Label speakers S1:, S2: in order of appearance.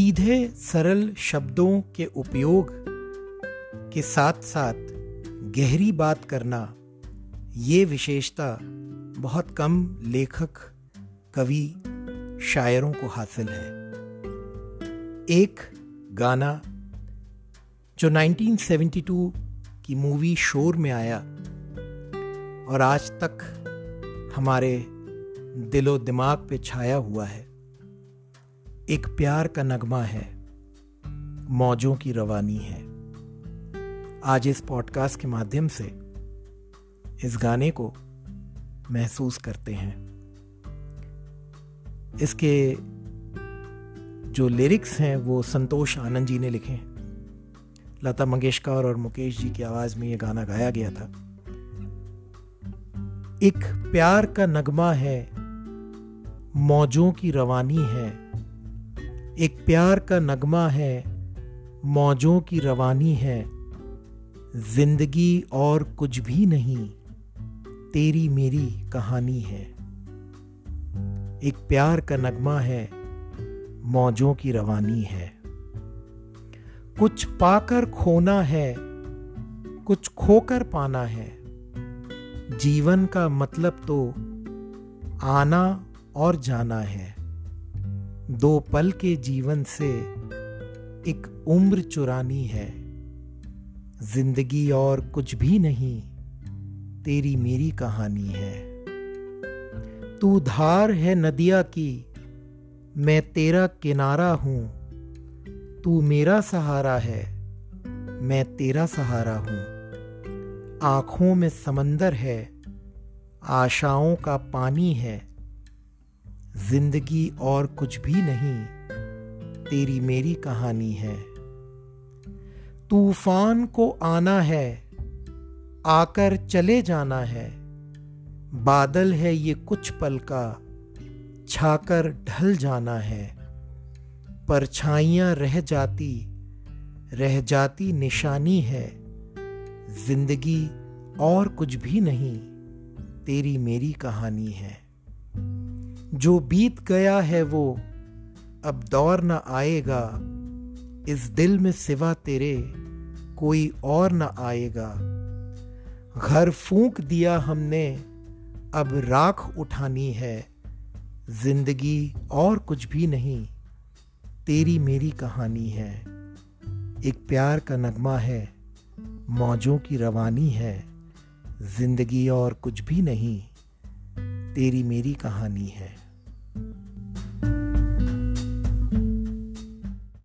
S1: सीधे सरल शब्दों के उपयोग के साथ साथ गहरी बात करना ये विशेषता बहुत कम लेखक, कवि, शायरों को हासिल है। एक गाना जो 1972 की मूवी शोर में आया और आज तक हमारे दिलो दिमाग पे छाया हुआ है। एक प्यार का नगमा है, मौजों की रवानी है। आज इस पॉडकास्ट के माध्यम से इस गाने को महसूस करते हैं। इसके जो लिरिक्स हैं, वो संतोष आनंद जी ने लिखे हैं। लता मंगेशकर और मुकेश जी की आवाज़ में ये गाना गाया गया था। एक प्यार का नगमा है, मौजों की रवानी है एक प्यार का नगमा है, मौजों की रवानी है। ज़िंदगी और कुछ भी नहीं, तेरी मेरी कहानी है। एक प्यार का नगमा है, मौजों की रवानी है। कुछ पाकर खोना है, कुछ खोकर पाना है। जीवन का मतलब तो आना और जाना है। दो पल के जीवन से एक उम्र चुरानी है। ज़िंदगी और कुछ भी नहीं, तेरी मेरी कहानी है। तू धार है नदिया की, मैं तेरा किनारा हूँ। तू मेरा सहारा है, मैं तेरा सहारा हूँ। आँखों में समंदर है, आशाओं का पानी है। ज़िंदगी और कुछ भी नहीं, तेरी मेरी कहानी है। तूफ़ान को आना है, आकर चले जाना है। बादल है ये कुछ पल का, छाकर ढल जाना है। परछाइयाँ रह जाती रह जाती निशानी है। ज़िंदगी और कुछ भी नहीं, तेरी मेरी कहानी है। जो बीत गया है वो, अब दौर न आएगा। इस दिल में सिवा तेरे कोई और न आएगा। घर फूंक दिया हमने, अब राख उठानी है। ज़िंदगी और कुछ भी नहीं, तेरी मेरी कहानी है। एक प्यार का नगमा है, मौजों की रवानी है। ज़िंदगी और कुछ भी नहीं। तेरी मेरी कहानी है।